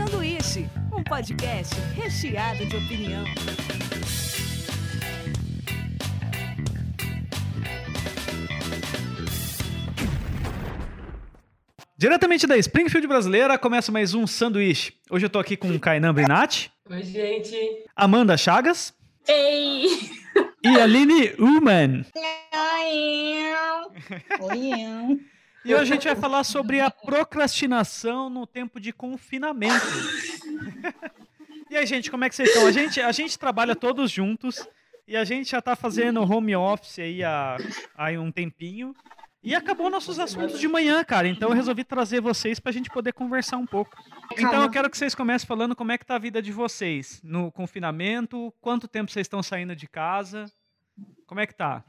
Sanduíche, um podcast recheado de opinião. Diretamente da Springfield brasileira, começa mais um sanduíche. Hoje eu tô aqui com Kainan Brinatti, Oi, gente. Amanda Chagas Ei! e Aline Uman. Oi, E hoje a gente vai falar sobre a procrastinação no tempo de confinamento. e aí, gente, como é que vocês estão? A gente, a gente trabalha todos juntos e a gente já tá fazendo home office aí há, há um tempinho. E acabou nossos assuntos de manhã, cara. Então eu resolvi trazer vocês pra gente poder conversar um pouco. Então eu quero que vocês comecem falando como é que tá a vida de vocês no confinamento, quanto tempo vocês estão saindo de casa, como é que tá?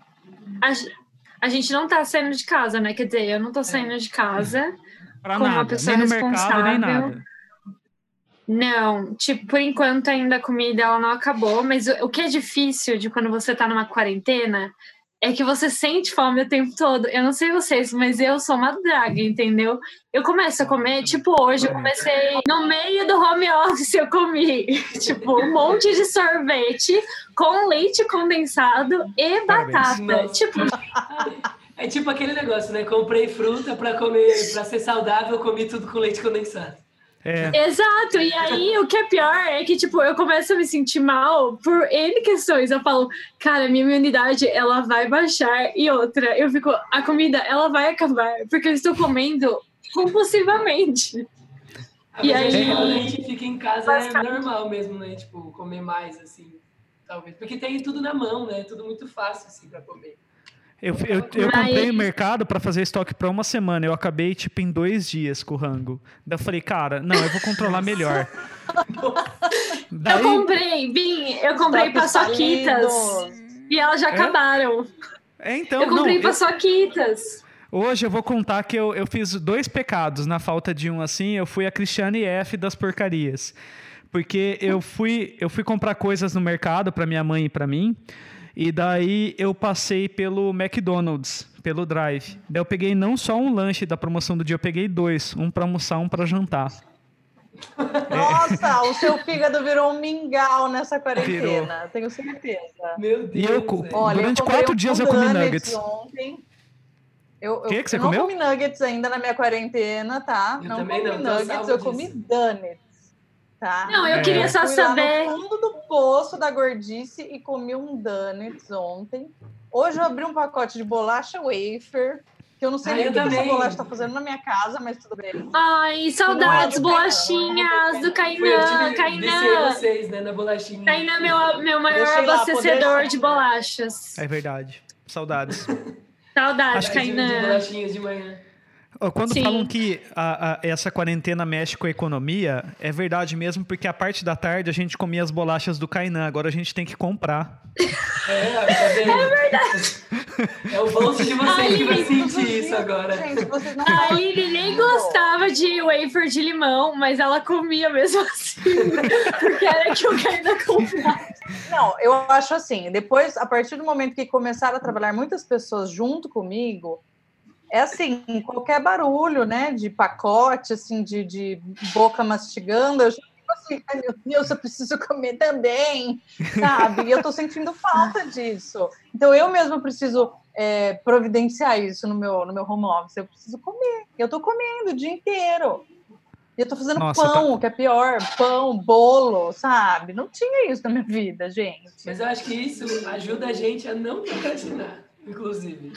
A, gente não tá saindo de casa, né? Quer dizer, eu não tô saindo de casa. Pra Como uma nada, pessoa nem mercado, responsável. nada. Não, tipo, por enquanto ainda a comida ela não acabou, mas o, o que é difícil de quando você tá numa quarentena é que você sente fome o tempo todo. Eu não sei vocês, mas eu sou uma draga, entendeu? Eu começo a comer, tipo, hoje eu comecei no meio do home office, eu comi, tipo, um monte de sorvete com leite condensado e batata. Tipo, É tipo aquele negócio, né? Comprei fruta pra comer, para ser saudável, comi tudo com leite condensado. É, Exato, e aí o que é pior é que, tipo, eu começo a me sentir mal por N questões. Eu falo, cara, minha imunidade, ela vai baixar. E outra, eu fico, a comida, ela vai acabar, porque eu estou comendo compulsivamente. Ah, E aí- quando a gente fica em casa é normal mesmo, né? Tipo, comer mais, assim, talvez. Porque tem tudo na mão, né? Tudo muito fácil, assim, pra comer. Eu, eu, eu Mas- comprei no mercado pra fazer estoque pra uma semana. Eu acabei, tipo, em dois dias com o rango. Daí eu falei, cara, não, eu vou controlar melhor. Eu Daí, comprei, Bim, eu comprei paçoquitas e elas já É? acabaram. é, então, eu comprei não, eu- paçoquitas. Hoje eu vou contar que eu, eu fiz dois pecados na falta de um assim. Eu fui a Cristiane F das porcarias. Porque eu fui, eu fui comprar coisas no mercado para minha mãe e para mim. E daí eu passei pelo McDonald's, pelo drive. Daí eu peguei não só um lanche da promoção do dia, eu peguei dois. Um para almoçar, um para jantar. Nossa, o seu fígado virou um mingau nessa quarentena, Virou. tenho certeza. Meu Deus. E eu. Olha, Durante eu quatro um dias eu comi nuggets. Ontem. Eu, eu, Que que você eu comeu? não comi nuggets ainda na minha quarentena, tá? Eu não também comi não, tô nuggets, eu disso. comi donuts, tá? Não, eu É. queria só Fui lá saber. no fundo do poço da gordice e comi um donuts ontem. Hoje eu abri um pacote de bolacha wafer, que eu não sei Ah, nem o que essa bolacha tá fazendo na minha casa, mas tudo bem. Ai, saudades, Não é do bolachinhas do Foi, eu Kainan, Kainan. vocês, né? Na bolachinha. Kainan é meu, meu maior Deixei lá, abastecedor de bolachas. É verdade. Saudades. Saudades, Acho que de, Kainan. bolachinhas de manhã. Quando Sim. falam que a- a- essa quarentena mexe com a economia, é verdade mesmo, porque a parte da tarde a gente comia as bolachas do Kainan, agora a gente tem que comprar. É, tá vendo? É verdade. É o bolso de vocês que vai sentir isso agora. Gente, vocês não A Aline nem gostava de wafer de limão, mas ela comia mesmo assim. Porque era que o Kainan comprava. Não, eu acho assim, depois, a partir do momento que começaram a trabalhar muitas pessoas junto comigo, é assim, qualquer barulho, né, de pacote, assim, de, de boca mastigando, eu já fico assim, ai meu Deus, eu preciso comer também, sabe? E eu tô sentindo falta disso. Então, eu mesma preciso é, providenciar isso no meu, no meu home office, eu preciso comer. Eu tô comendo o dia inteiro. E eu tô fazendo Nossa, pão, que é pior, pão, bolo, sabe? Não tinha isso na minha vida, gente. Mas eu acho que isso ajuda a gente a não procrastinar, inclusive.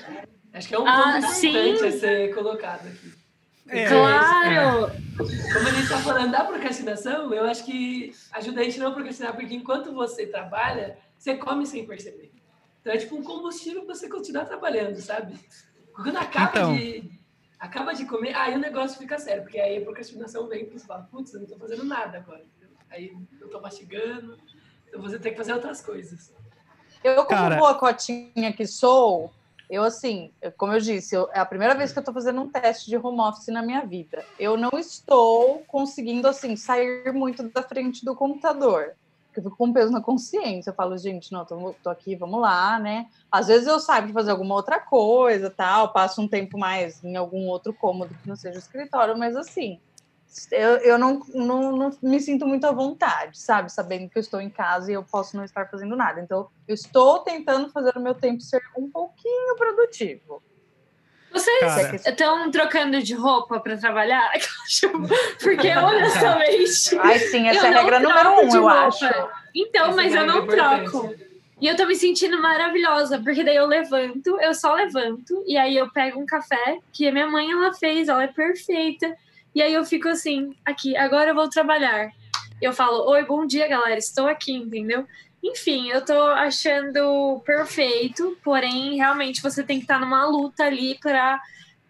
Acho que é um Ah, ponto sim. importante a ser colocado aqui. É, Claro! Como a gente está falando da procrastinação, eu acho que ajuda a gente a não procrastinar, porque enquanto você trabalha, você come sem perceber. Então é tipo um combustível para você continuar trabalhando, sabe? Quando acaba Então. de acaba de comer, aí o negócio fica sério, porque aí a procrastinação vem para você fala, putz, eu não estou fazendo nada agora. Aí eu estou mastigando, então você tem que fazer outras coisas. Eu, como Cara- boa cotinha que sou, eu assim, como eu disse, eu- é a primeira vez que eu estou fazendo um teste de home office na minha vida. Eu não estou conseguindo, assim, sair muito da frente do computador. Porque eu fico com peso na consciência. Eu falo, gente, não, tô, tô aqui, vamos lá, né? Às vezes eu saio para fazer alguma outra coisa, tal, passo um tempo mais em algum outro cômodo que não seja o escritório, mas assim, eu, eu não, não, não me sinto muito à vontade, sabe? Sabendo que eu estou em casa e eu posso não estar fazendo nada. Então, eu estou tentando fazer o meu tempo ser um pouquinho produtivo. Vocês Cara. estão trocando de roupa para trabalhar? Porque, honestamente. Ai, sim, essa é a regra número um, eu roupa. acho. Então, Essa mas é eu a não troco. E eu tô me sentindo maravilhosa, porque daí eu levanto, eu só levanto, e aí eu pego um café que a minha mãe ela fez, ela é perfeita. E aí eu fico assim, aqui, agora eu vou trabalhar. Eu falo, oi, bom dia, galera, estou aqui, entendeu? Enfim, eu tô achando perfeito, porém, realmente você tem que estar numa luta ali pra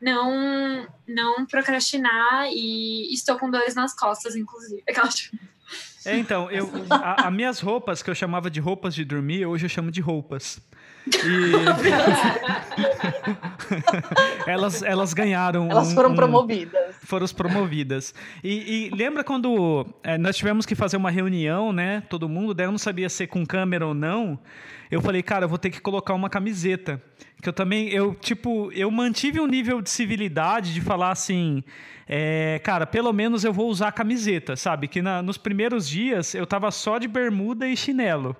não, não procrastinar e estou com dores nas costas, inclusive. Tipo, É, então, eu, a, a minhas roupas, que eu chamava de roupas de dormir, hoje eu chamo de roupas. E elas, elas ganharam. Elas foram um- promovidas. foram promovidas. E, e lembra quando é, nós tivemos que fazer uma reunião, né? Todo mundo, daí eu não sabia ser com câmera ou não. Eu falei, cara, eu vou ter que colocar uma camiseta. Que eu também, eu, tipo, eu mantive um nível de civilidade de falar assim. é, cara, pelo menos eu vou usar camiseta, sabe? Que na- nos primeiros dias eu tava só de bermuda e chinelo.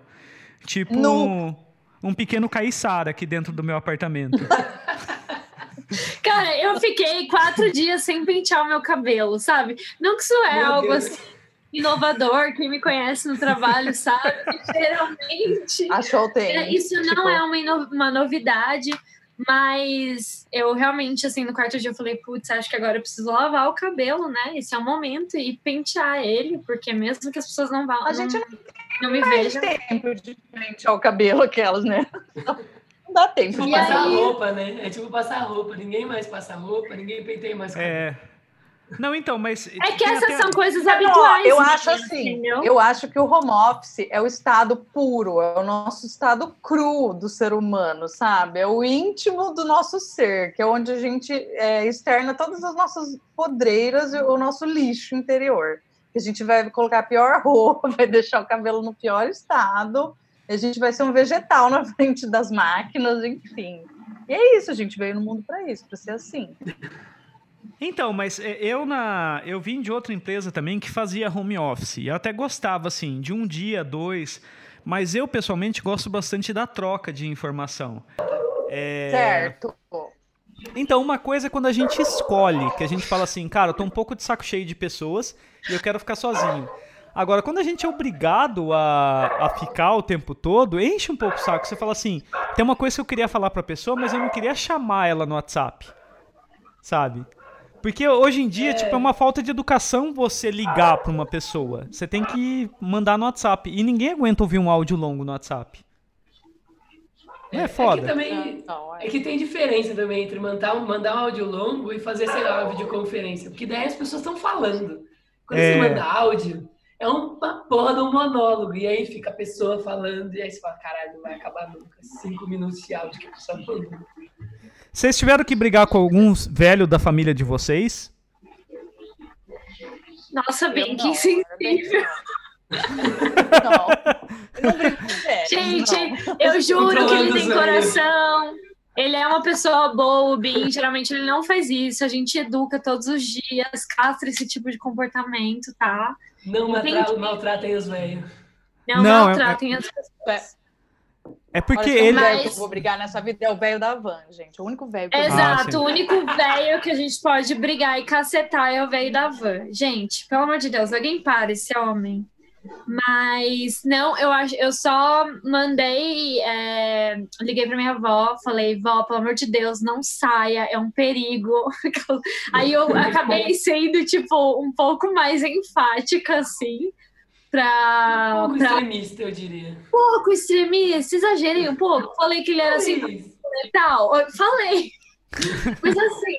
Tipo, Nu. Um pequeno caiçara aqui dentro do meu apartamento. Cara, eu fiquei quatro dias sem pentear o meu cabelo, sabe? Não que isso é Meu algo Deus. assim, inovador, quem me conhece no trabalho sabe que geralmente Achou o é, tempo. isso não é uma, uma novidade, mas eu realmente, assim, no quarto dia eu falei, putz, acho que agora eu preciso lavar o cabelo, né? Esse é o momento, e pentear ele, porque mesmo que as pessoas não vão, A gente não, não me vejam. tempo de pentear o cabelo, aquelas, né? Não dá tempo. Tipo passar aí- roupa, né? É tipo passar roupa. Ninguém mais passa roupa, ninguém penteia mais cabelo. É. Não, então, mas. É que essas até- são coisas Não, habituais. eu né, acho assim, entendeu? eu acho que o home office é o estado puro, é o nosso estado cru do ser humano, sabe? É o íntimo do nosso ser, que é onde a gente é, externa todas as nossas podreiras e o nosso lixo interior. A gente vai colocar a pior roupa, vai deixar o cabelo no pior estado, a gente vai ser um vegetal na frente das máquinas, enfim. E é isso, a gente veio no mundo para isso, para ser assim. Então, mas é, eu na eu vim de outra empresa também que fazia home office. E eu até gostava assim, de um dia, dois, mas eu pessoalmente gosto bastante da troca de informação. É, Certo. Então, uma coisa é quando a gente escolhe, que a gente fala assim, cara, eu tô um pouco de saco cheio de pessoas e eu quero ficar sozinho. Agora, quando a gente é obrigado a, a ficar o tempo todo, enche um pouco o saco. Você fala assim, tem uma coisa que eu queria falar pra pessoa, mas eu não queria chamar ela no WhatsApp. Sabe? Porque hoje em dia, tipo, é uma falta de educação você ligar pra uma pessoa. Você tem que mandar no WhatsApp. E ninguém aguenta ouvir um áudio longo no WhatsApp. Não é que foda? também Não, É que tem diferença também entre mandar um, mandar um áudio longo e fazer, sei lá, uma videoconferência. Porque daí as pessoas estão falando. Quando É. você manda áudio, é uma porra de um monólogo. E aí fica a pessoa falando, e aí você fala, caralho, não vai acabar nunca. Cinco minutos de áudio que a pessoa mandou. Vocês tiveram que brigar com alguns velho da família de vocês? Nossa, bem Eu que insensível. Não, eu não brinco com Gente, não. eu juro que ele tem coração. Ele é uma pessoa boa, o Bin. Geralmente ele não faz isso. A gente educa todos os dias, castra esse tipo de comportamento, tá? Não maltratem os velhos. Não, Não, maltratem as pessoas. É porque Olha, ele. Mas- que eu vou brigar nessa vida é o velho da van, gente. O único velho que eu Ah, Exato, sim. o único velho que a gente pode brigar e cacetar é o velho da van. Gente, pelo amor de Deus, alguém para esse homem. Mas não, eu acho, eu só mandei, é, liguei pra minha avó, falei, vó, pelo amor de Deus, não saia, é um perigo. Aí eu acabei sendo, tipo, um pouco mais enfática, assim, pra, Um pra extremista, eu diria. pouco extremista, exagerei um pouco. Falei que ele era assim, Isso. tal. Eu Falei. Mas assim,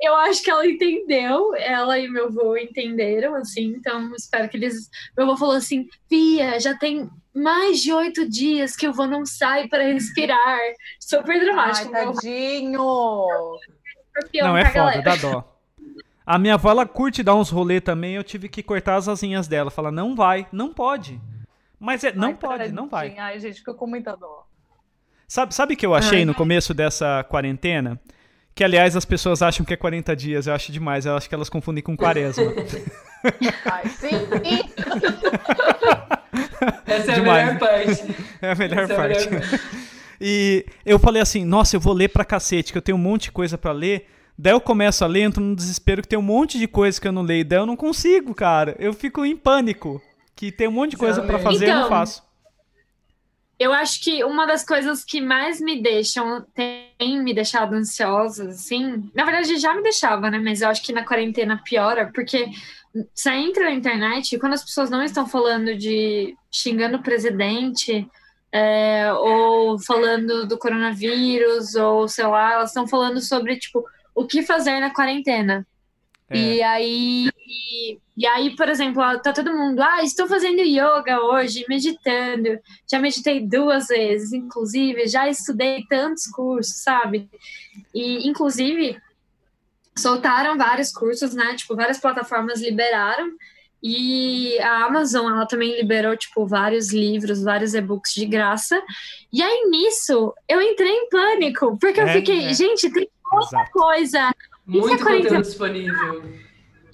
eu acho que ela entendeu, ela e meu avô entenderam, assim, então espero que eles. Meu avô falou assim: Pia, já tem mais de oito dias que o vô não sai para respirar. Super Ai, dramático. avô tadinho. Não, é foda, galera. dá dó. A minha avó, ela curte dar uns rolê também, eu tive que cortar as asinhas dela. Falar, não vai, não pode. Mas é, não Ai, pode, não vai. Ai, gente, ficou com muita dó. Sabe, sabe o que eu achei no começo dessa quarentena? Que, aliás, as pessoas acham que é 40 dias. Eu acho demais. Eu acho que elas confundem com quaresma. Ai, sim. Essa é Demais. a melhor parte. É a melhor Essa é a parte. melhor parte. E eu falei assim, nossa, eu vou ler pra cacete, que eu tenho um monte de coisa pra ler. Daí eu começo a ler, entro num desespero que tem um monte de coisa que eu não leio. Daí eu não consigo, cara. Eu fico em pânico. Que tem um monte de coisa pra fazer e eu não Então, faço. Eu acho que uma das coisas que mais me deixam, tem me deixado ansiosa, assim, na verdade já me deixava, né? Mas eu acho que na quarentena piora, porque você entra na internet e quando as pessoas não estão falando de xingando o presidente, é, ou falando do coronavírus, ou sei lá, elas estão falando sobre, tipo, o que fazer na quarentena. É. E aí, e, e aí, por exemplo, tá todo mundo, ah, estou fazendo yoga hoje, meditando. Já meditei duas vezes, inclusive, já estudei tantos cursos, sabe? E, inclusive, soltaram vários cursos, né? Tipo, várias plataformas liberaram. E a Amazon, ela também liberou, tipo, vários livros, vários e-books de graça. E aí, nisso, eu entrei em pânico, porque eu É, fiquei, é. gente, tem Exato. coisa Muito quarentena. conteúdo disponível.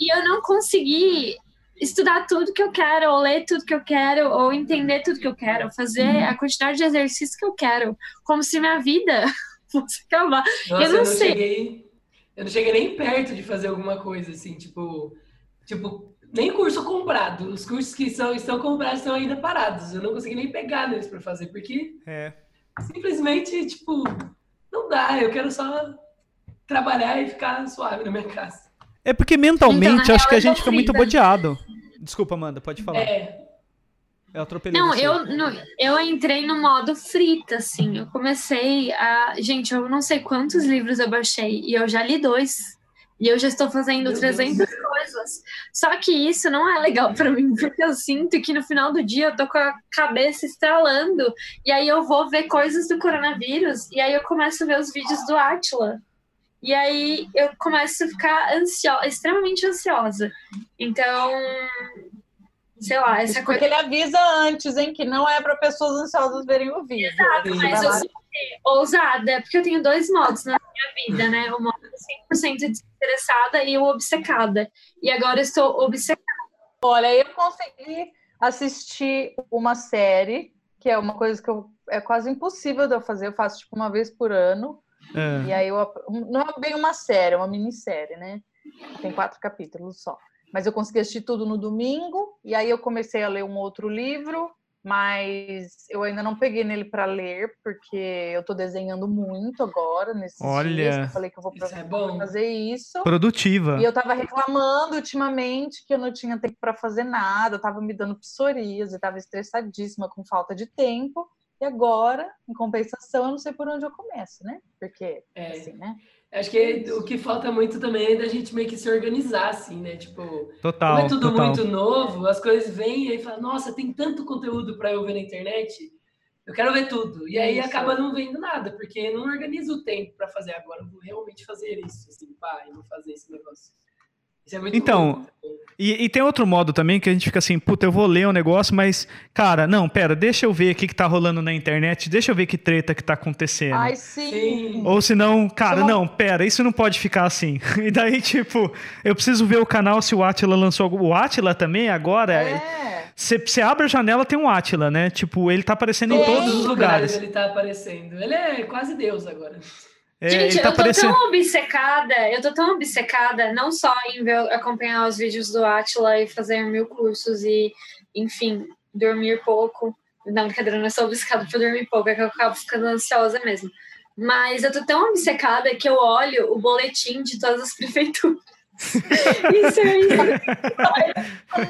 e eu não consegui estudar tudo que eu quero, ou ler tudo que eu quero, ou entender tudo que eu quero, fazer a quantidade de exercícios que eu quero, como se minha vida fosse acabar. Nossa, Eu não sei. cheguei. Eu não cheguei nem perto de fazer alguma coisa assim, tipo. Tipo, nem curso comprado. Os cursos que são, estão comprados estão ainda parados. Eu não consegui nem pegar neles pra fazer, porque É. simplesmente, tipo, não dá. Eu quero só trabalhar e ficar suave na minha casa. É porque mentalmente Então, acho que a eu gente fica muito bodeado. Desculpa, Amanda, pode falar. É, Eu atropelei Não, você. eu, no- eu entrei no modo frita, assim. Eu comecei a. Gente, eu não sei quantos livros eu baixei, e eu já li dois. E eu já estou fazendo Meu 300 coisas. Só que isso não é legal pra mim, porque eu sinto que no final do dia eu tô com a cabeça estralando. E aí eu vou ver coisas do coronavírus, e aí eu começo a ver os vídeos do Atila. E aí eu começo a ficar ansiosa, extremamente ansiosa. Então, sei lá, essa Isso coisa. porque ele avisa antes, hein, que não é para pessoas ansiosas verem o vídeo. Exato, mas eu sou ousada, porque eu tenho dois modos na minha vida, né? O modo 100% desinteressada e o obcecada. E agora eu estou obcecada. Olha, eu consegui assistir uma série, que é uma coisa que eu, é quase impossível de eu fazer, eu faço tipo uma vez por ano. É. E aí eu não é bem uma série, é uma minissérie, né? Tem quatro capítulos só. Mas eu consegui assistir tudo no domingo, e aí eu comecei a ler um outro livro, mas eu ainda não peguei nele para ler, porque eu tô desenhando muito agora, nesses Olha. dias. que Eu falei que eu vou Isso é fazer isso. Produtiva. E eu tava reclamando ultimamente que eu não tinha tempo para fazer nada, eu tava me dando psoríase, eu tava estressadíssima com falta de tempo. E agora, em compensação, eu não sei por onde eu começo, né? Porque, É. assim, né? Acho que o que falta muito também é da gente meio que se organizar, assim, né? Tipo, Total, como é tudo total. muito novo, as coisas vêm e aí fala, nossa, tem tanto conteúdo para eu ver na internet, eu quero ver tudo. E aí Isso. acaba não vendo nada, porque não organiza o tempo para fazer agora, eu vou realmente fazer isso, assim, pá, eu vou fazer esse negócio. Isso é muito Então, bom. E, e tem outro modo também que a gente fica assim, puta, eu vou ler um negócio, mas, cara, não, pera, deixa eu ver o que, que tá rolando na internet, deixa eu ver que treta que tá acontecendo. Ai, sim. Sim. Ou senão, cara, Só- não, pera, isso não pode ficar assim. E daí, tipo, eu preciso ver o canal se o Atila lançou algum. O Atila também agora. É. Você abre a janela, tem um Atila, né? Tipo, ele tá aparecendo em todos os lugares. ele tá aparecendo. Ele é quase Deus agora. É, Gente, tá eu tô tão obcecada, eu tô tão obcecada, não só em ver, acompanhar os vídeos do Atila e fazer mil cursos e, enfim, dormir pouco. Não, brincadeira, não sou obcecada por dormir pouco, é que eu acabo ficando ansiosa mesmo. Mas eu tô tão obcecada que eu olho o boletim de todas as prefeituras. Isso é isso.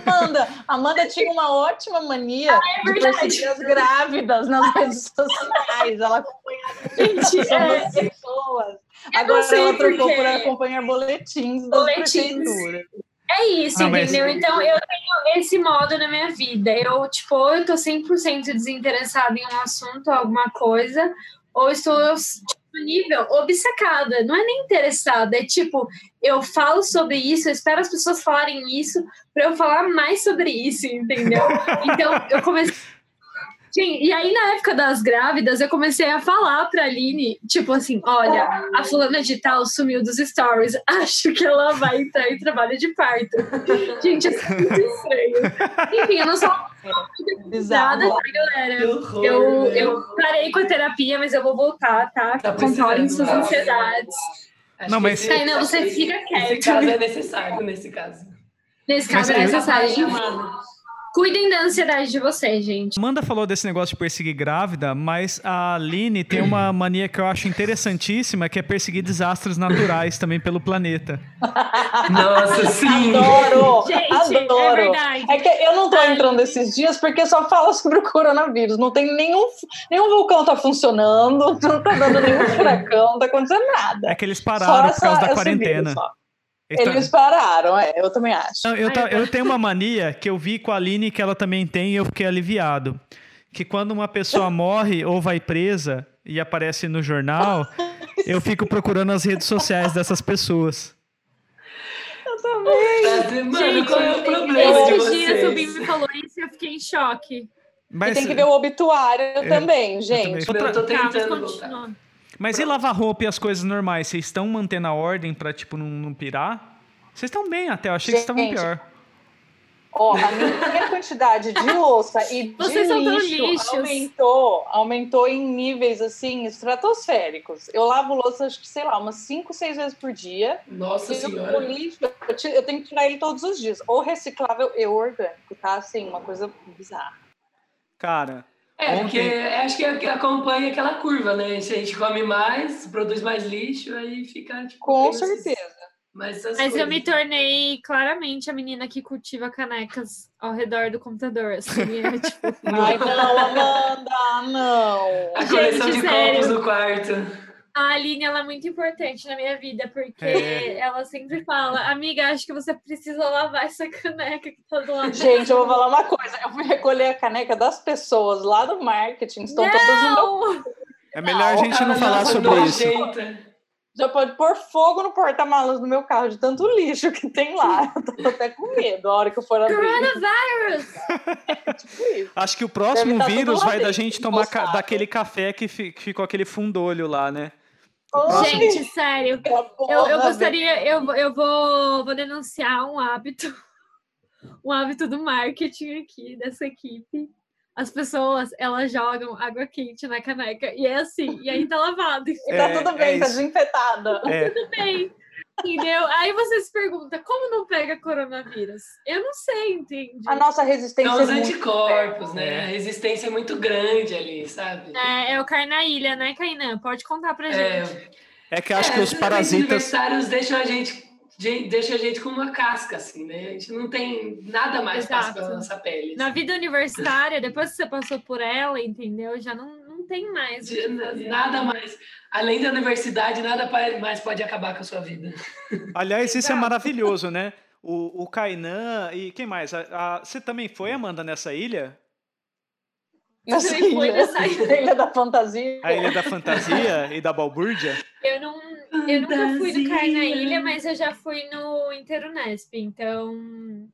Amanda, Amanda tinha uma ótima mania é de perseguir as grávidas nas redes sociais. Ela acompanhava Gente, as é, pessoas. não Agora ela trocou por acompanhar boletins das Boletins. prefeituras. É isso, Ah, mas- entendeu? Então eu tenho esse modo na minha vida. Eu, tipo, ou eu tô 100% desinteressada em um assunto, alguma coisa, ou estou tipo, nível obcecada. Não é nem interessada, é tipo, eu falo sobre isso, eu espero as pessoas falarem isso para eu falar mais sobre isso, entendeu? Então eu comecei Sim, e aí na época das grávidas eu comecei a falar pra Aline, tipo assim, olha, a fulana de tal sumiu dos stories, acho que ela vai entrar em trabalho de parto. Gente, isso é muito estranho. Enfim, eu não sou Bizarro. nada, tá, galera? Horror, Eu, né? eu parei com a terapia, mas eu vou voltar, tá? Tá Controlem suas tá? ansiedades. Acho Não, mas- esse- Kainan, você fica Esse quieto. caso é necessário, nesse caso. Nesse Mas caso é eu- necessário. Chamado. Cuidem da ansiedade de vocês, gente. Amanda falou desse negócio de perseguir grávida, mas a Aline tem uma mania que eu acho interessantíssima, que é perseguir desastres naturais também pelo planeta. Nossa, sim. Adoro! Gente, é adoro! verdade. É que eu não tô entrando esses dias porque só fala sobre o coronavírus. Não tem nenhum, nenhum vulcão tá funcionando, não tá dando nenhum furacão, não tá acontecendo nada. É que eles Só pararam por essa- causa da quarentena. vírus, só. Eles tá- Eles pararam, é, eu também acho. Não, eu, ta- eu- eu tenho uma mania que eu vi com a Aline que ela também tem e eu fiquei aliviado. Que quando uma pessoa morre ou vai presa e aparece no jornal, eu fico procurando as redes sociais dessas pessoas. Mano, Gente, qual é o problema de esses dias o Bim vocês? me falou isso e eu fiquei em choque. Mas, e tem que ver o obituário também, gente. também. Eu tô Tá, mas mas e lavar roupa e as coisas normais? Vocês estão mantendo a ordem pra, tipo, não, não pirar? Vocês estão bem até, eu achei que vocês estavam Gente, pior. Ó, a minha quantidade de louça e de Vocês tão lixo aumentou, aumentou em níveis assim estratosféricos. Eu lavo louça, acho que sei lá, umas 5, 6 vezes por dia. Nossa E o senhora. lixo, eu, eu tenho que tirar ele todos os dias, ou reciclável e orgânico, tá? Assim, uma coisa bizarra. Cara, É, porque Ontem- acho que é que acompanha aquela curva, né? Se a gente come mais, produz mais lixo, aí fica tipo. Com esses- certeza. Mas, essas Mas eu me tornei claramente a menina que cultiva canecas ao redor do computador. Assim, é, tipo, Ai, não, Amanda, não. A coleção Gente, de sério. copos no quarto. A Aline ela é muito importante na minha vida, porque É. ela sempre fala, amiga, acho que você precisa lavar essa caneca que tá do lado. Gente, eu vou falar uma coisa. Eu fui recolher a caneca das pessoas lá do marketing, estão todas no meu. Não! é melhor a gente não falar sobre isso. nojenta. Já pode pôr fogo no porta-malas do meu carro, de tanto lixo que tem lá. Eu tô até com medo a hora que eu for abrir. Coronavirus! Tipo isso. Acho que o próximo tá vírus vai da gente tomar ca- daquele café que, fi- que ficou aquele fundolho lá, né? Ai, Gente, sério. aquela Eu, eu velho. gostaria, eu, eu vou, vou denunciar um hábito, um hábito do marketing aqui dessa equipe. As pessoas, elas jogam água quente na caneca e é assim, e aí tá lavado, e tá É, tudo é bem, tá isso. desinfetada. É, tudo bem. Entendeu? Aí você se pergunta, como não pega coronavírus? Eu não sei, entende? A nossa resistência São é os muito anticorpos, né? É. A resistência é muito grande ali, sabe? É, é o Carnaília, né, Kainan? Pode contar pra É, gente. é que acho é, que os Os parasitas. universitários deixam a gente, de- deixa a gente com uma casca, assim, né? A gente não tem nada mais fácil Exato. pela nossa pele. Na vida universitária, depois que você passou por ela, entendeu? Já não tem mais. De-. Nada mais. Além da universidade, nada mais pode acabar com a sua vida. Aliás, isso é maravilhoso, né? O, o Kainan e quem mais? A- a- você também foi, Amanda, nessa ilha? Nessa foi ilha, nessa ilha. ilha da fantasia. A Ilha da Fantasia e da Balbúrdia? Eu, não, eu nunca fui no Fantasia. Carnaília, mas eu já fui no Interunesp, então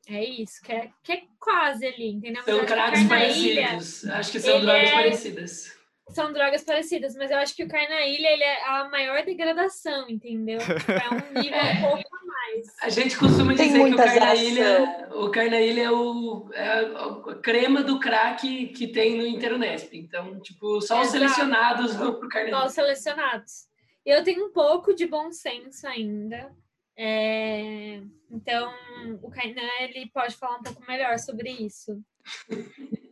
é isso, que é, que é quase ali, entendeu? São Carnaília parecidos. Acho que são drogas é- parecidas. São drogas parecidas, mas eu acho que o Carnaília ele é a maior degradação, entendeu? Tipo, é um nível um pouco a mais. A gente costuma Tem dizer que o muita Carnaília, o Carnaília é, o, é a crema do crack que tem no Interunesp. Então, tipo, só os Exato. selecionados vão pro Carnaília. Nós selecionados. Eu tenho um pouco de bom senso ainda. é, Então, o Kainan ele pode falar um pouco melhor sobre isso.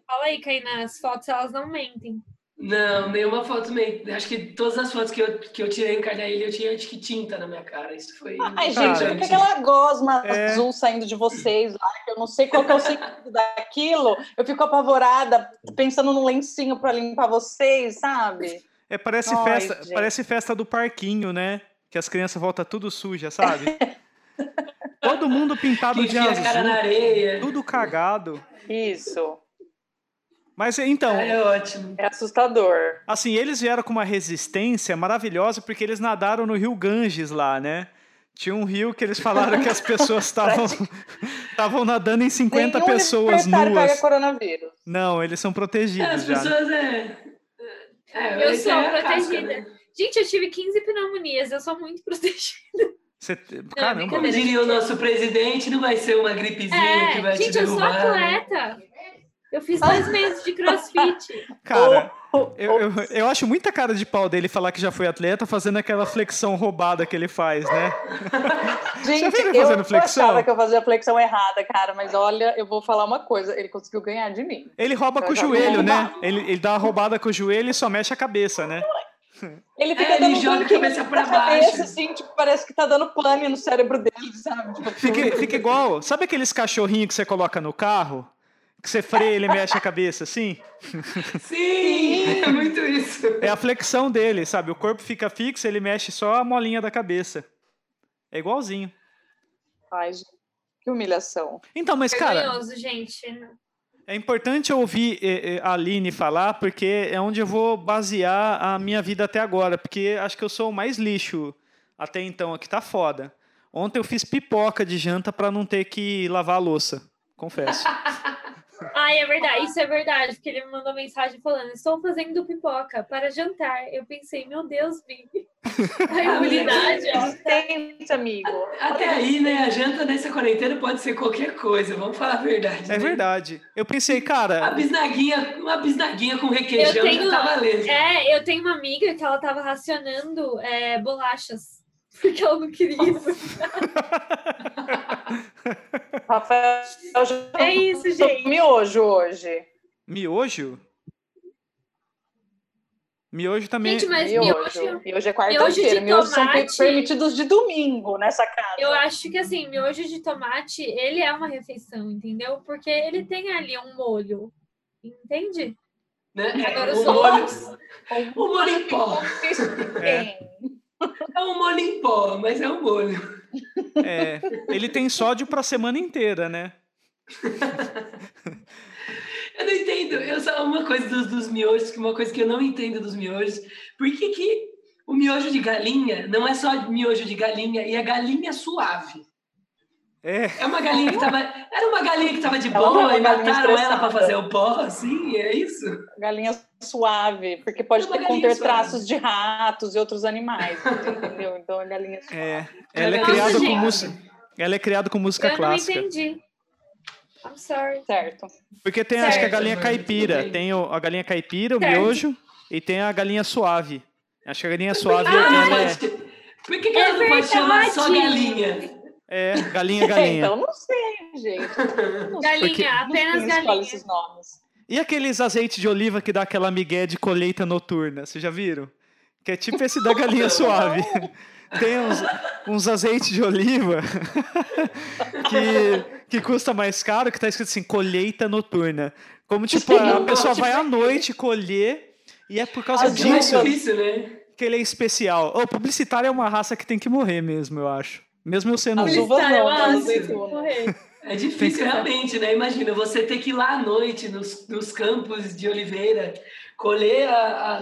Fala aí, Kainan, as fotos elas não mentem. Não, nenhuma foto meio. Acho que todas as fotos que eu, que eu tirei em Carnaília eu tinha acho que tinta na minha cara. Isso foi. Ai, gente, fica aquela gosma É. azul saindo de vocês lá, que eu não sei qual que é o sentido daquilo. Eu fico apavorada, pensando no lencinho para limpar vocês, sabe? É, parece, Ai, festa, gente. parece festa do parquinho, né? Que as crianças voltam tudo suja, sabe? Todo mundo pintado Que de enfia a cara na azul, areia. tudo cagado. Isso. Mas então, É ótimo. É assustador. assim, eles vieram com uma resistência maravilhosa porque eles nadaram no rio Ganges lá, né? Tinha um rio que eles falaram que as pessoas estavam estavam nadando em 50 Nenhum pessoas nuas. pega coronavírus. Não, eles são É, protegidos as já. pessoas é. é Eu sou é a casca, protegida. né? Gente, eu tive 15 pneumonias, eu sou muito protegida. Você- Caramba. Como brincadeira. diria o nosso presidente, não vai ser uma gripezinha que É, vai te gente, eu sou derrubar. né? atleta. Eu fiz dois meses de crossfit. Cara, Oh, eu, eu, eu acho muita cara de pau dele falar que já foi atleta fazendo aquela flexão roubada que ele faz, né? Gente, viu ele eu fazendo flexão? achava que eu fazia flexão errada, cara, mas olha, eu vou falar uma coisa, ele conseguiu ganhar de mim. Ele rouba com o já joelho, né? Ele, ele dá uma roubada com o joelho e só mexe a cabeça, né? Ele fica É, ele dando joga a cabeça na pra cabeça, baixo. assim, tipo, parece que tá dando pane no cérebro dele, sabe? Tipo, Fica, fica igual. Sabe aqueles cachorrinhos que você coloca no carro? Que você freia e ele mexe a cabeça assim? Sim, é muito isso. É a flexão dele, sabe? O corpo fica fixo, ele mexe só a molinha da cabeça. É igualzinho. Ai, gente, que humilhação. Então, mas, cara, Vergonhoso, gente. é importante ouvir eh, eh, a Aline falar, porque é onde eu vou basear a minha vida até agora. Porque acho que eu sou o mais lixo até então aqui, tá foda. Ontem eu fiz pipoca de janta pra não ter que lavar a louça. Confesso. Ai, é verdade, isso é verdade, porque ele me mandou mensagem falando: Estou fazendo pipoca para jantar. Eu pensei, meu Deus, Vivi. A imunidade, ó. Amigo. Até aí, né? A janta nessa quarentena pode ser qualquer coisa, vamos falar a verdade. É né? verdade. Eu pensei, cara, bisnaguinha, uma bisnaguinha com requeijão Eu tenho- já tá valendo. É, eu tenho uma amiga que ela tava racionando é, bolachas. Porque ela não queria. Rafael já É isso, gente. miojo hoje. miojo? Miojo também. Gente, mas Miojo. miojo. Miojo é Miojo quarta-feira. de Miojos são permitidos de domingo nessa casa. Eu acho que assim, miojo de tomate, ele é uma refeição, entendeu? Porque ele tem ali um molho. Entende? Né? Agora eu o sou- molho, o molho em pó. É. É um molho em pó, mas é um molho. É, ele tem sódio pra semana inteira, né? Eu não entendo. Eu só uma coisa dos, dos miojos, que uma coisa que eu não entendo dos miojos. Por que, que o miojo de galinha não é só miojo de galinha e a galinha suave? É, É uma galinha que tava. Era uma galinha que tava de Ela é boa e mataram ela pra fazer o pó, assim? É isso? Galinha suave, porque pode É ter conter suave. traços de ratos e outros animais, entendeu? Então é galinha suave. é. Ela é Nossa, criada com música. Ela é criada com música eu não clássica. entendi. I'm sorry. Certo. Porque tem acho que a Certo, galinha caipira. Tem o- a galinha caipira, o Certo. miojo, e tem a galinha suave. Acho que a galinha suave Ah, não é, Por que, que É ela não pode chamar só galinha? é galinha galinha. então não sei, gente. Não sei. Galinha, Porque- apenas galinha. esses nomes. E aqueles azeites de oliva que dá aquela migué de colheita noturna, vocês já viram? Que é tipo esse da galinha suave. Tem uns, uns azeites de oliva que, que custa mais caro, que tá escrito assim, colheita noturna. Como tipo, a pessoa vai à noite colher e é por causa É disso difícil, né? que ele é especial. O publicitário é uma raça que tem que morrer mesmo, eu acho. Mesmo eu sendo um. Publicitário, não, ah, É difícil realmente, né? Imagina, você ter que ir lá à noite nos, nos campos de oliveira, colher a, a,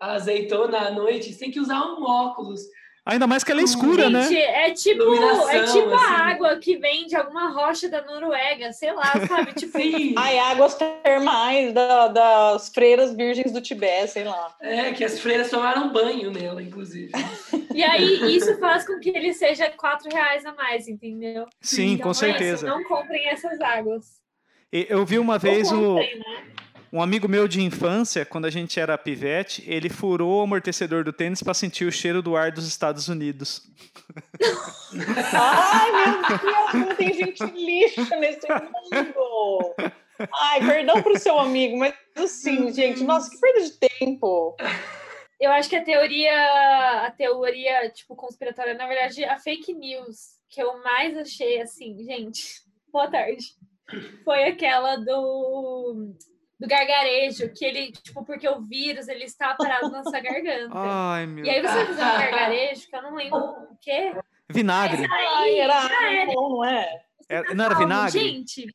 a- azeitona à noite, tem que usar um óculos. Ainda mais que ela é escura, né? Gente, é tipo, Iluminação, é tipo assim. a água que vem de alguma rocha da Noruega, sei lá, sabe? Tipo, Ai, águas termais da- das freiras virgens do Tibete, sei lá. é que as freiras tomaram banho nela, inclusive. e aí isso faz com que ele seja quatro reais a mais, entendeu? Sim, Então com é isso, certeza. não comprem essas águas. Eu vi uma vez o, né? Um amigo meu de infância, quando a gente era pivete, ele furou o amortecedor do tênis para sentir o cheiro do ar dos Estados Unidos. Ai, meu Deus, como tem gente lixa nesse mundo. Ai, perdão pro seu amigo, mas assim, gente, nossa, que perda de tempo. Eu acho que a teoria, a teoria, tipo, conspiratória, na verdade, a fake news que eu mais achei, assim, gente, boa tarde, foi aquela do, do gargarejo, que ele, tipo, porque o vírus, ele está parado na sua garganta. Ai, meu. E aí você vai fazer um gargarejo, que eu não lembro o quê. Vinagre. Ai, era já era. bom, não é? Era- não era vinagre? Gente,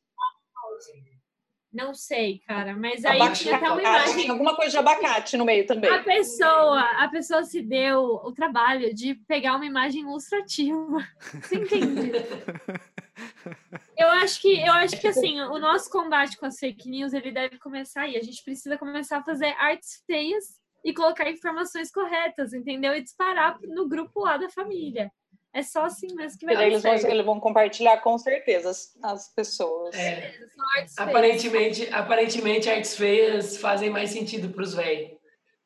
Não sei, cara, mas aí tinha até uma Abacate, imagem. alguma coisa de abacate no meio também. A pessoa, a pessoa se deu o trabalho de pegar uma imagem ilustrativa. Você entende? Eu acho que, eu acho que assim, o nosso combate com as fake news, ele deve começar aí. A gente precisa começar a fazer artes feias e colocar informações corretas, entendeu? E disparar no grupo lá da família. É só assim mesmo que vai eles vão, eles vão compartilhar com certeza as, as pessoas. É, São artes feias. aparentemente, aparentemente, artes feias fazem mais sentido para os velhos.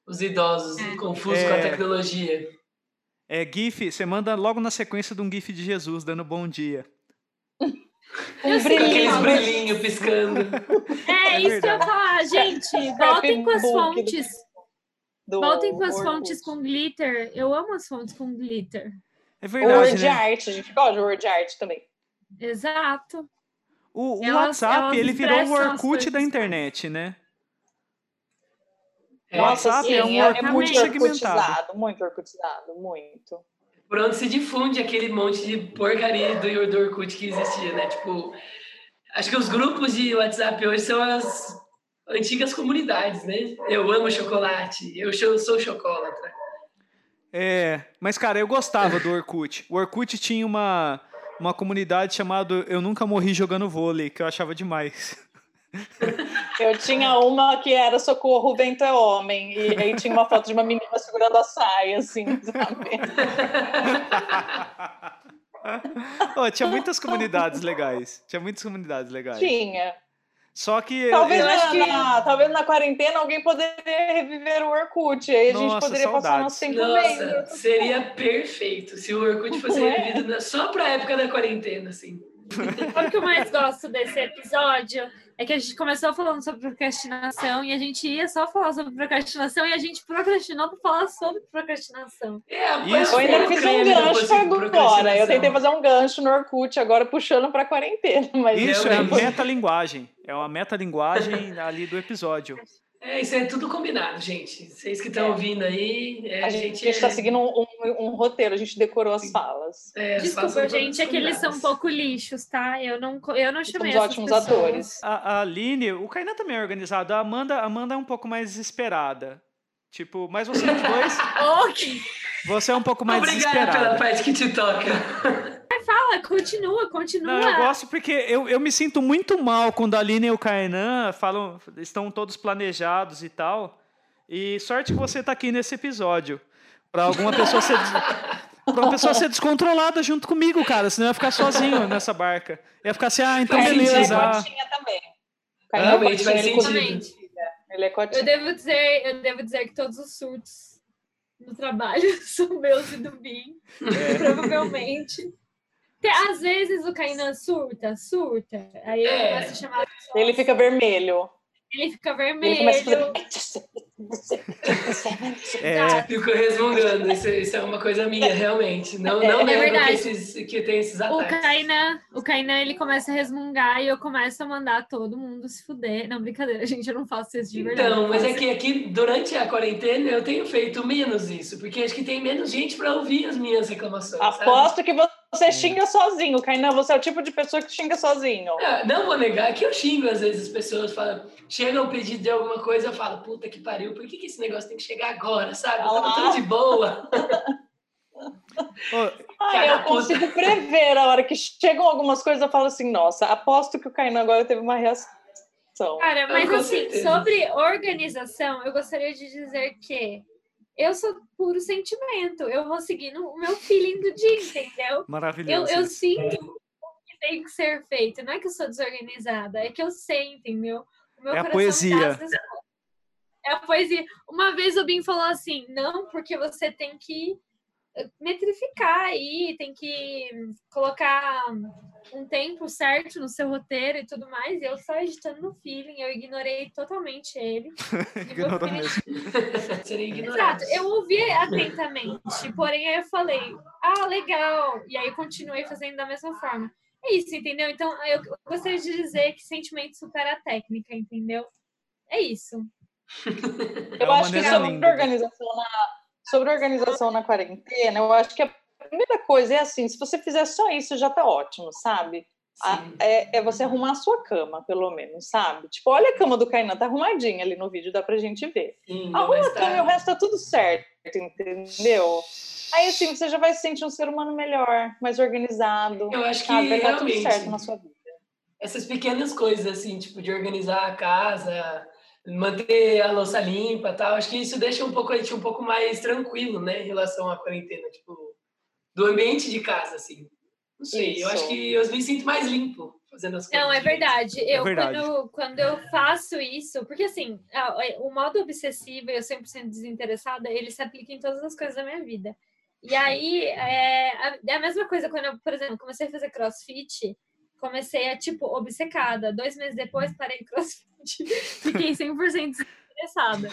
Os idosos, confusos com a É. tecnologia. É GIF, você manda logo na sequência de um GIF de Jesus dando bom dia. Um Com aqueles brilhinho. brilhinhos piscando. É, É isso que eu ia verdade. falar, gente. Voltem com as fontes. do Voltem com as Orkut. fontes com glitter. Eu amo as fontes com glitter. É O verdade, Word né? Art, a gente gosta de Word Art também. Exato. O, o Elas- WhatsApp, elas ele virou o Orkut da internet, né? É, Nossa, WhatsApp sim, é um é, Orkut muito segmentado. orkutizado, muito orkutizado, muito. Por onde se difunde aquele monte de porcaria do, Orkut que existia, né? Tipo, acho que os grupos de WhatsApp hoje são as antigas comunidades, né? Eu amo chocolate, eu sou, sou chocolatra. É, mas cara, eu gostava do Orkut. O Orkut tinha uma, uma comunidade chamada Eu Nunca Morri Jogando Vôlei, que eu achava demais. Eu tinha uma que era Socorro, o Vento é Homem, e aí tinha uma foto de uma menina segurando a saia, assim, sabe? Ô, tinha muitas comunidades legais. Tinha muitas comunidades legais. Tinha. Só que. Talvez, eu- na, acho que- na- talvez na quarentena alguém poderia reviver o Orkut, aí a gente Nossa, poderia passar saudades. nosso tempo Nossa, seria perfeito se o Orkut fosse é? revivido na- só pra época da quarentena, assim. Sabe o que eu mais gosto desse episódio? É que a gente começou falando sobre procrastinação e a gente ia só falar sobre procrastinação e a gente procrastinou para falar sobre procrastinação. É, Isso. Eu ainda fiz um gancho agora. Eu tentei fazer um gancho no Orkut agora, puxando pra quarentena. Mas Isso é a Realmente. metalinguagem. É uma metalinguagem ali do episódio. É, isso é tudo combinado, gente. Vocês que estão É. ouvindo aí, é, a gente está seguindo um, um- um roteiro, a gente decorou as falas. é, as Desculpa, gente, é que eles são um pouco lixos, tá? Eu não, eu não chamei Somos essas ótimos pessoas. atores. A, a Aline, o Kainan também é organizado. A Amanda, a Amanda é um pouco mais desesperada. Tipo, mas vocês dois, Ok. você é um pouco mais Obrigada pela desesperada. parte que te toca. Fala, continua, continua. Não, eu gosto porque eu, eu me sinto muito mal quando a Aline e o Kainan falam, estão todos planejados e tal. E sorte que você tá aqui nesse episódio. Pra alguma pessoa ser. Pra uma pessoa ser descontrolada junto comigo, cara. Senão eu ia ficar sozinho nessa barca. Ia ficar assim, ah, então é beleza. ah. cotinha também. Realmente cotinha, faz sentido. Exatamente. Ele é Eu cotinha. devo dizer, eu devo dizer que todos os surtos no trabalho são meus e do Bim, É. provavelmente. Às vezes o Kainan surta, surta. Aí eu É. começo a chamar Ele fica vermelho. ele fica Ele vermelho. começa a fazer. É, Fico resmungando. Isso, isso é uma coisa minha, realmente. Não, não É nego que, verdade. esses, que tem esses O ataques. Kainan, o Kainan, ele começa a resmungar e eu começo a mandar todo mundo se fuder. Não, brincadeira, gente, eu não faço isso de verdade. Então, mas é que aqui, durante a quarentena, eu tenho feito menos isso, porque acho que tem menos gente para ouvir as minhas reclamações. sabe? Aposto que você xinga sozinho, Kainan. Você é o tipo de pessoa que xinga sozinho. Ah, Não vou negar que eu xingo às vezes as pessoas, falam, chega um pedido de alguma coisa, eu falo, puta que pariu, por que, que esse negócio tem que chegar agora, sabe? Eu tava tudo de boa. Ah, Cara, eu consigo prever a hora que chegam algumas coisas, eu falo assim, nossa, aposto que o Kainan agora teve uma reação. Cara, Não, mas assim, certeza. sobre organização, eu gostaria de dizer que eu sou puro sentimento. Eu vou seguindo o meu feeling do dia, entendeu? Eu, maravilhoso. eu isso. sinto o que tem que ser feito. Não é que eu sou desorganizada, é que eu sei, entendeu? O meu É a coração poesia. respostas. É a poesia. Uma vez o Bim falou assim: não, porque você tem que eh, metrificar aí, tem que colocar um tempo certo no seu roteiro e tudo mais. E eu só editando no feeling, eu ignorei totalmente ele. Ignorou mesmo. Exato, eu ouvi atentamente, porém aí eu falei, ah, legal, e aí eu continuei fazendo da mesma forma. É isso, entendeu? Então eu gostaria de dizer que sentimento supera a técnica, entendeu? É isso. É Eu uma acho que sobre linda. organização, na, sobre organização na quarentena, eu acho que a primeira coisa é assim, se você fizer só isso, já tá ótimo, sabe? a, é, é, você arrumar a sua cama, pelo menos, sabe? Tipo, olha a cama do Kainan, tá arrumadinha ali no vídeo, dá pra gente ver. Sim, Arruma a cama e o resto tá tudo certo, entendeu? Aí, assim, você já vai se sentir um ser humano melhor, mais organizado. Eu acho que sabe? vai tá tudo certo na sua vida. Essas pequenas coisas, assim, tipo, de organizar a casa, manter a louça limpa tal, acho que isso deixa um pouco a gente um pouco mais tranquilo, né, em relação à quarentena, tipo, do ambiente de casa, assim. Não sei, isso. eu acho que eu me sinto mais limpo fazendo as coisas. Não, é verdade. Eu, é verdade. Quando, quando eu faço isso, porque assim, o modo obsessivo e eu 100% desinteressada, ele se aplica em todas as coisas da minha vida. E aí, é a, é a mesma coisa quando eu, por exemplo, comecei a fazer crossfit, comecei a, tipo, obcecada. Dois meses depois, parei crossfit, fiquei 100% interessada.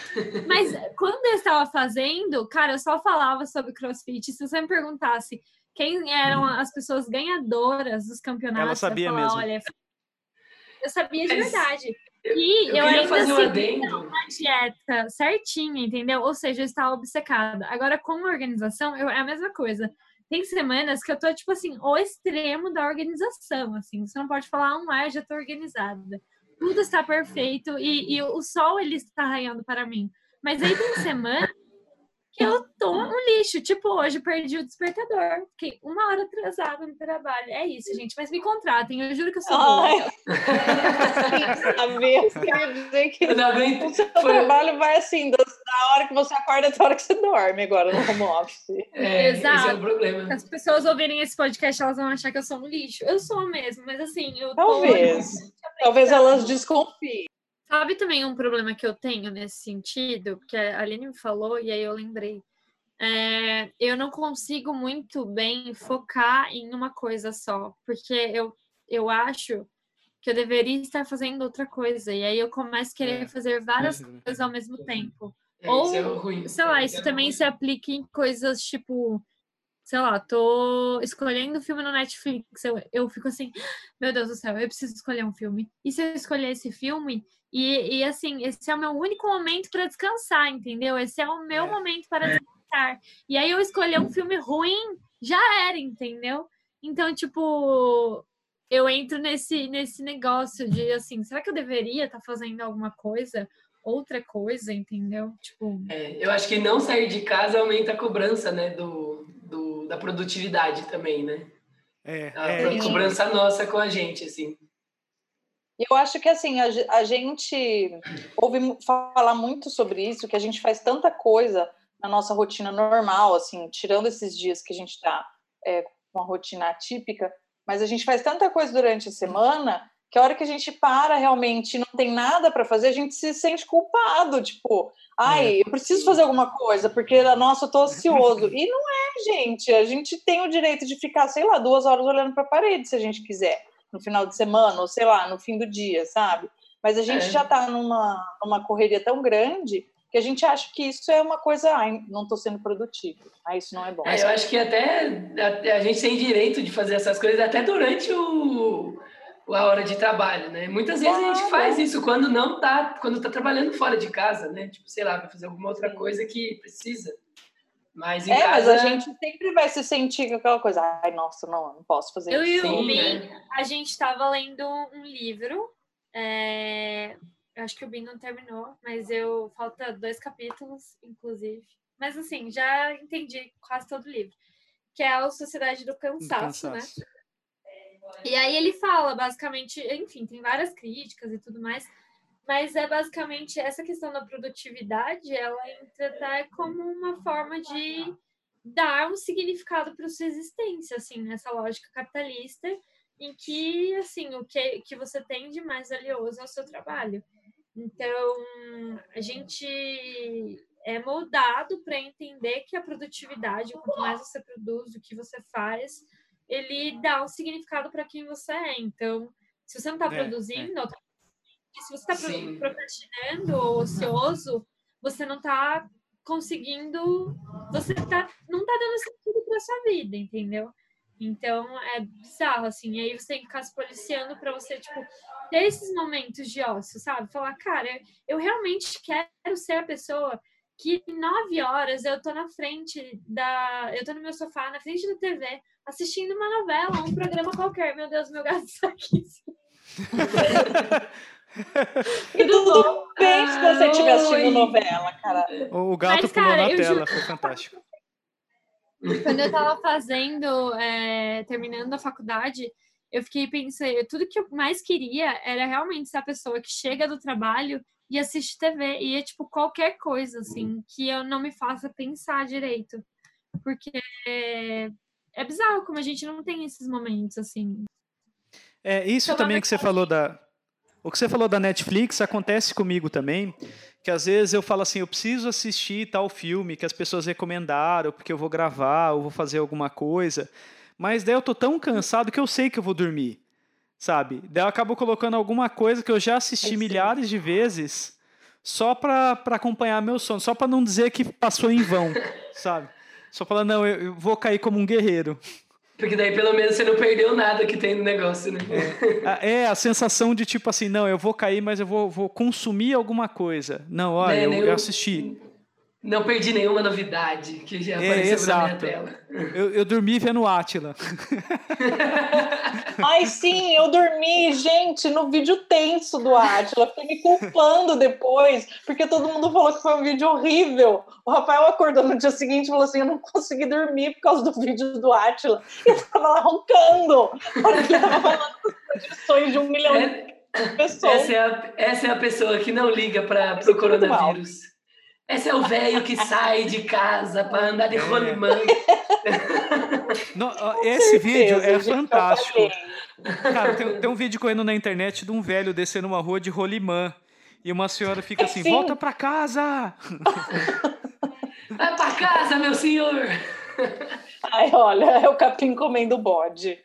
Mas quando eu estava fazendo, cara, eu só falava sobre crossfit. Se você me perguntasse quem eram uhum. as pessoas ganhadoras dos campeonatos, ela sabia falar, mesmo. Olha, eu sabia de verdade. E eu, eu ainda fazer um uma dieta certinha, entendeu? Ou seja, eu estava obcecada. Agora, com a organização, eu, é a mesma coisa. Tem semanas que eu tô, tipo assim, o extremo da organização, assim. Você não pode falar, um ar, já tô organizada tudo está perfeito e, e o sol ele está raiando para mim. Mas aí tem semana que eu tô um lixo. Tipo, hoje perdi o despertador. Fiquei uma hora atrasada no trabalho. É isso, gente. Mas me contratem, eu juro que eu sou boa. Sabia que dizer que o seu Foi... trabalho vai assim, da hora que você acorda até a hora que você dorme agora no home office. É, Exato. Esse é o problema. Se as pessoas ouvirem esse podcast, elas vão achar que eu sou um lixo. Eu sou mesmo, mas assim, eu Talvez. Tô... Talvez elas desconfiem. Sabe também um problema que eu tenho nesse sentido, que a Aline me falou e aí eu lembrei. É, eu não consigo muito bem focar em uma coisa só, porque eu, eu acho que eu deveria estar fazendo outra coisa, e aí eu começo a querer é, fazer várias coisas ao mesmo tempo. É, Ou, é ruim, sei lá, isso também se aplica em coisas tipo sei lá, tô escolhendo filme no Netflix, eu, eu fico assim, meu Deus do céu, eu preciso escolher um filme. E se eu escolher esse filme, e, e assim, esse é o meu único momento para descansar, entendeu? Esse é o meu é. momento para descansar. E aí eu escolher um filme ruim, já era, entendeu? Então, tipo, eu entro nesse, nesse negócio de assim, será que eu deveria estar tá fazendo alguma coisa? Outra coisa, entendeu? Tipo. É, eu acho que não sair de casa aumenta a cobrança, né? Do, do, da produtividade também, né? É, a é, cobrança nossa com a gente, assim. Eu acho que assim, a, a, gente ouve falar muito sobre isso, que a gente faz tanta coisa na nossa rotina normal, assim, tirando esses dias que a gente está é, com a rotina atípica, mas a gente faz tanta coisa durante a semana que a hora que a gente para realmente não tem nada para fazer, a gente se sente culpado, tipo, ai, é. eu preciso fazer alguma coisa, porque, nossa, eu tô ansioso. E não é, gente, a gente tem o direito de ficar, sei lá, duas horas olhando para a parede, se a gente quiser, no final de semana, ou sei lá, no fim do dia, sabe? Mas a gente é. já tá numa, numa correria tão grande que a gente acha que isso é uma coisa, ai, não estou sendo produtivo, ah, isso não é bom. É, eu acho que até, até a gente tem direito de fazer essas coisas até durante o a hora de trabalho, né? Muitas vezes a gente faz isso quando não tá, quando tá trabalhando fora de casa, né? Tipo, sei lá, vai fazer alguma outra coisa que precisa. Mas em é, casa... mas a gente sempre vai se sentir com aquela coisa, ai, nossa, não, não posso fazer eu isso. Eu e o Bin, né? a gente estava lendo um livro, é... eu acho que o Bin não terminou, mas eu falta dois capítulos, inclusive. Mas assim, já entendi quase todo o livro. Que é a Sociedade do Cansaço, né? cansaço. né? E aí ele fala, basicamente, enfim, tem várias críticas e tudo mais, mas é basicamente essa questão da produtividade, ela entra até como uma forma de dar um significado para sua existência, assim, nessa lógica capitalista, em que, assim, o que, que você tem de mais valioso é o seu trabalho. Então, a gente é moldado para entender que a produtividade, quanto mais você produz, o que você faz, ele dá um significado para quem você é. Então, se você não está é, produzindo, é. Se você está procrastinando ou ocioso, você não está conseguindo, você tá, não está dando sentido para sua vida, entendeu? Então é bizarro, assim. E aí você tem que ficar se policiando para você, tipo, ter esses momentos de ócio, sabe? Falar, cara, eu realmente quero ser a pessoa que nove horas eu tô na frente da. Eu tô no meu sofá, na frente da TV, assistindo uma novela, um programa qualquer. Meu Deus, meu gato está aqui. E tudo bem se você estiver assistindo Oi. novela, cara. O gato Mas, pulou cara, na tela, juro- foi fantástico. Quando eu tava fazendo, é, terminando a faculdade, eu fiquei pensando, tudo que eu mais queria era realmente ser a pessoa que chega do trabalho e assiste TV. E é tipo qualquer coisa, assim, que eu não me faça pensar direito. Porque é, é bizarro como a gente não tem esses momentos, assim. É, isso Então, também na que você falou da. O que você falou da Netflix acontece comigo também, que às vezes eu falo assim, eu preciso assistir tal filme que as pessoas recomendaram, porque eu vou gravar, ou vou fazer alguma coisa, mas daí eu tô tão cansado que eu sei que eu vou dormir, sabe? Daí eu acabo colocando alguma coisa que eu já assisti Sim. milhares de vezes, só pra acompanhar meu sono, só pra não dizer que passou em vão, sabe? Só falar, não, eu, eu vou cair como um guerreiro. Porque daí pelo menos você não perdeu nada que tem no negócio, né? Ah, É a sensação de tipo assim, não, eu vou cair, mas eu vou, vou consumir alguma coisa. Não, olha, Né, eu, eu assisti. Não perdi nenhuma novidade que já É, apareceu na minha exato. tela. Eu, eu dormi vendo Átila. Ai, sim, eu dormi, gente, no vídeo tenso do Átila. Fiquei me culpando depois, porque todo mundo falou que foi um vídeo horrível. O Rafael acordou no dia seguinte e falou assim: Eu não consegui dormir por causa do vídeo do Átila. E eu tava lá roncando, porque ele tava falando das condições de um milhão É- de pessoas. essa, é a, essa é a pessoa que não liga para o é muito mal. Esse é o velho que sai de casa para andar de É. rolimã. Ó, esse vídeo é fantástico. Cara, tem, tem um vídeo correndo na internet de um velho descendo uma rua de rolimã. E uma senhora fica assim, Sim. volta pra casa! Vai para casa, meu senhor! Ai, olha, é o capim comendo bode.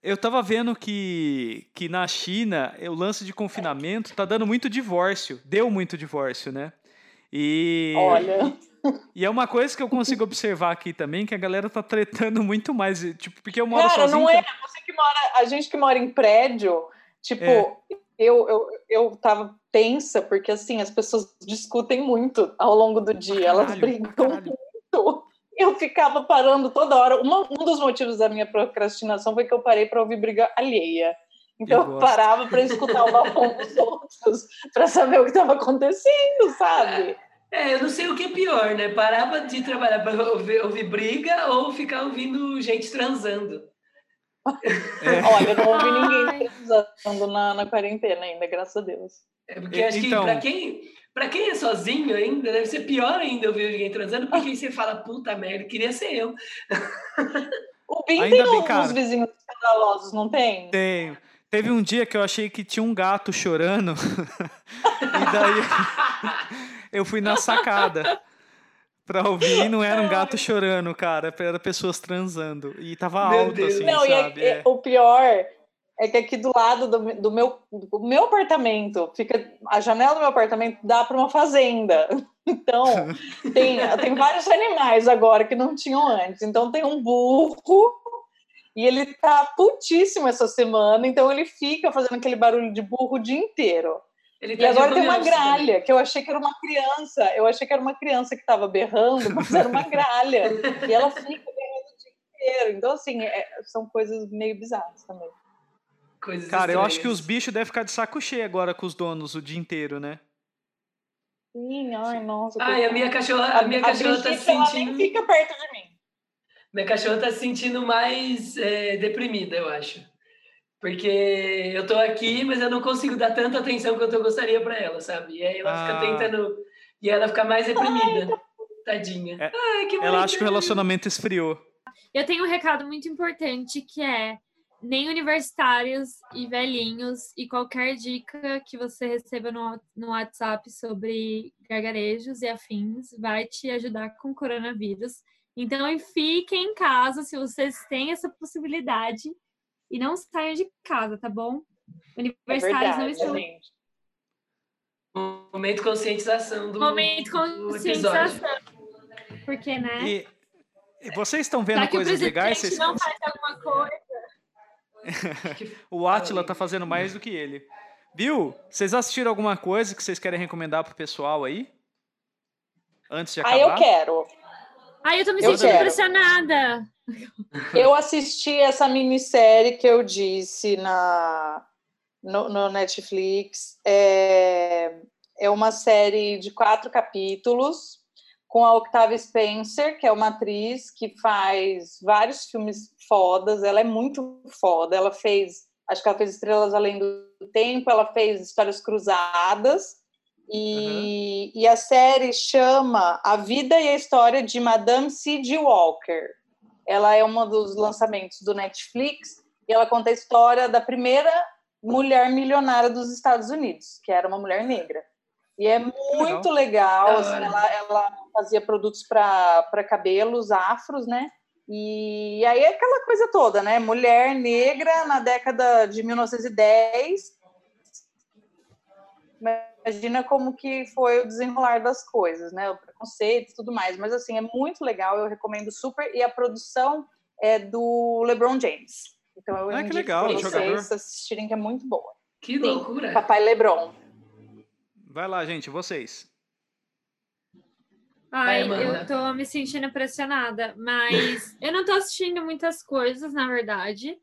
Eu tava vendo que, que na China o lance de confinamento tá dando muito divórcio. Deu muito divórcio, né? E, Olha, e é uma coisa que eu consigo observar aqui também, que a galera tá tretando muito mais. Tipo, porque eu moro cara, sozinho. não é você que mora, a gente que mora em prédio, tipo, É. eu, eu, eu tava tensa, porque assim, as pessoas discutem muito ao longo do dia, elas Caralho, brigam caralho. muito. Eu ficava parando toda hora. Uma- um dos motivos da minha procrastinação foi que eu parei para ouvir briga alheia. Então Eu eu, parava para escutar o bafão dos outros, para saber o que estava acontecendo, sabe? É, eu não sei o que é pior, né? Parar de trabalhar para ouvir, ouvir briga ou ficar ouvindo gente transando. É. Olha, eu não ouvi ninguém transando na, na quarentena ainda, graças a Deus. É porque E- acho então- que para quem, pra quem é sozinho ainda, deve ser pior ainda ouvir alguém transando, porque aí você fala, puta merda, queria ser eu. O Bim Ainda tem bem, uns vizinhos escandalosos, não tem? Tenho. Teve um dia que eu achei que tinha um gato chorando. e daí eu fui na sacada pra ouvir e não era um gato chorando, cara. Era pessoas transando. E tava Meu alto, Deus. assim, não, e é- sabe? é- É. o pior é que aqui do lado do, do meu, do meu apartamento, fica a janela do meu apartamento dá para uma fazenda. Então, tem, tem vários animais agora que não tinham antes. Então, tem um burro e ele tá putíssimo essa semana, então ele fica fazendo aquele barulho de burro o dia inteiro. Ele E tá de agora tem uma também. gralha, que eu achei que era uma criança. Eu achei que era uma criança que estava berrando, mas era uma gralha. E ela fica berrando o dia inteiro. Então, assim, é- são coisas meio bizarras também. Coisas Cara, eu acho que estranhas. os bichos devem ficar de saco cheio agora com os donos o dia inteiro, né? Sim, ai, nossa. Ai, a minha cachorra, a minha cachorra tá se Brigitte, ela nem sentindo. fica perto de mim. Minha cachorra tá se sentindo mais é, deprimida, eu acho. Porque eu tô aqui, mas eu não consigo dar tanta atenção quanto eu gostaria pra ela, sabe? E aí ela Ah. fica tentando. E ela fica mais deprimida. Tadinha. É, Ai, que Ela acha que o relacionamento esfriou. Eu tenho um recado muito importante que é nem universitários e velhinhos e qualquer dica que você receba no, no WhatsApp sobre gargarejos e afins vai te ajudar com o coronavírus. Então fiquem em casa se vocês têm essa possibilidade e não saiam de casa, tá bom? É Universitários não verdade, estão gente. Momento conscientização do, momento episódio. conscientização. Porque, né? E, e vocês estão vendo coisas legais? Vocês- não faz alguma coisa? O Atila tá fazendo mais do que ele. Viu? Vocês assistiram alguma coisa que vocês querem recomendar pro pessoal aí? Antes de Ah, acabar? eu quero. Ai, eu tô me Eu sentindo quero. impressionada. Eu assisti essa minissérie que eu disse na, no, no Netflix. É, é uma série de quatro capítulos com a Octavia Spencer, que é uma atriz que faz vários filmes fodas. Ela é muito foda. Ela fez, acho que ela fez Estrelas Além do Tempo, ela fez Histórias Cruzadas. E, e a série chama A Vida e a História de Madame C.G. Walker. Ela é um dos lançamentos do Netflix e ela conta a história da primeira mulher milionária dos Estados Unidos, que era uma mulher negra. E é muito legal. Da assim, ela, ela fazia produtos para cabelos afros, né? E aí é aquela coisa toda, né? Mulher negra na década de 1910. Imagina como que foi o desenrolar das coisas, né? O preconceito e tudo mais. Mas assim, é muito legal, eu recomendo super. E a produção é do LeBron James. Então eu Ah, que legal, pra jogador. vocês assistirem, que é muito boa. Que loucura. Papai LeBron. Vai lá, gente, vocês. Ai, Vai, eu tô me sentindo pressionada, mas eu não tô assistindo muitas coisas, na verdade.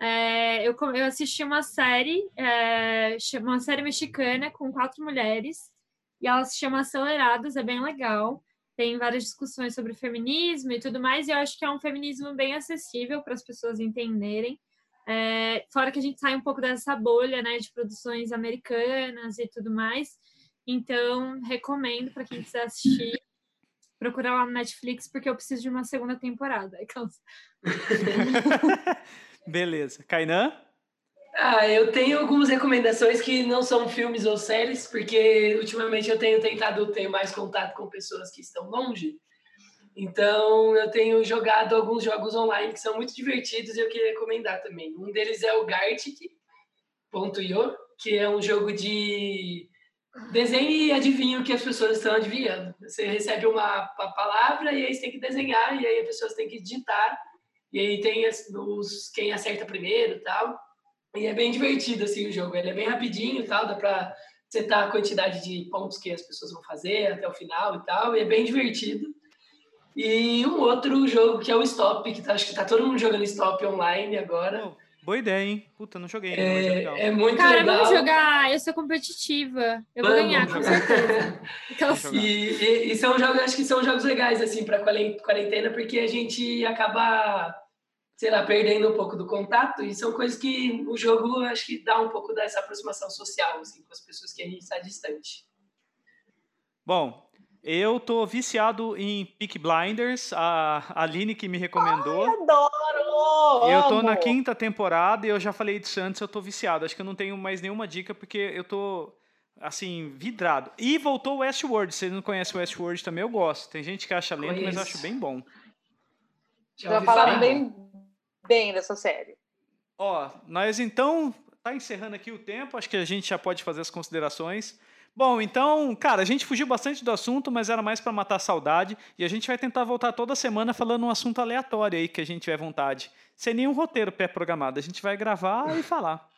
É, eu, eu assisti uma série, é, uma série mexicana com quatro mulheres, e ela se chama Aceleradas, é bem legal. Tem várias discussões sobre feminismo e tudo mais, e eu acho que é um feminismo bem acessível para as pessoas entenderem. É, fora que a gente sai um pouco dessa bolha, né, de produções americanas e tudo mais. Então, recomendo para quem quiser assistir procurar lá no Netflix, porque eu preciso de uma segunda temporada. Aquelas- Beleza. Kainan? Ah, eu tenho algumas recomendações que não são filmes ou séries, porque ultimamente eu tenho tentado ter mais contato com pessoas que estão longe. Então, eu tenho jogado alguns jogos online que são muito divertidos e eu queria recomendar também. Um deles é o Gartic.io, que é um jogo de desenho e adivinho o que as pessoas estão adivinhando. Você recebe uma, uma palavra e aí você tem que desenhar, e aí as pessoas têm que digitar, e aí tem os, quem acerta primeiro e tal. E é bem divertido assim o jogo. Ele é bem rapidinho tal, dá pra setar a quantidade de pontos que as pessoas vão fazer até o final e tal, e é bem divertido. E um outro jogo que é o Stop, que tá, acho que tá todo mundo jogando Stop online agora. Pô, boa ideia, hein? Puta, não joguei é legal. É, muito Cara, legal. vamos jogar. Eu sou competitiva. Eu vou Vamos, ganhar, com certeza. Jogar. E, e, e são jogos, acho que são jogos legais, assim, para quarentena, porque a gente acaba, sei lá, perdendo um pouco do contato, e são coisas que o jogo, acho que dá um pouco dessa aproximação social, assim, com as pessoas que a gente está distante. Bom, eu tô viciado em Peak Blinders, a Aline que me recomendou. Adoro! Eu tô na quinta temporada e eu já falei disso antes, eu tô viciado. Acho que eu não tenho mais nenhuma dica porque eu tô, assim, vidrado. E voltou o Westworld. Se vocês não conhecem o Westworld também, eu gosto. Tem gente que acha lento, mas eu acho bem bom. Já ouvi falaram falar? bem, bem dessa série. Ó, nós então tá encerrando aqui o tempo, acho que a gente já pode fazer as considerações. Bom, então, cara, a gente fugiu bastante do assunto, mas era mais para matar a saudade e a gente vai tentar voltar toda semana falando um assunto aleatório aí que a gente tiver vontade, sem nenhum roteiro pré-programado. A gente vai gravar e falar.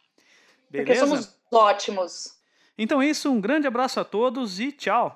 Porque Beleza? somos ótimos. Então é isso, um grande abraço a todos e tchau.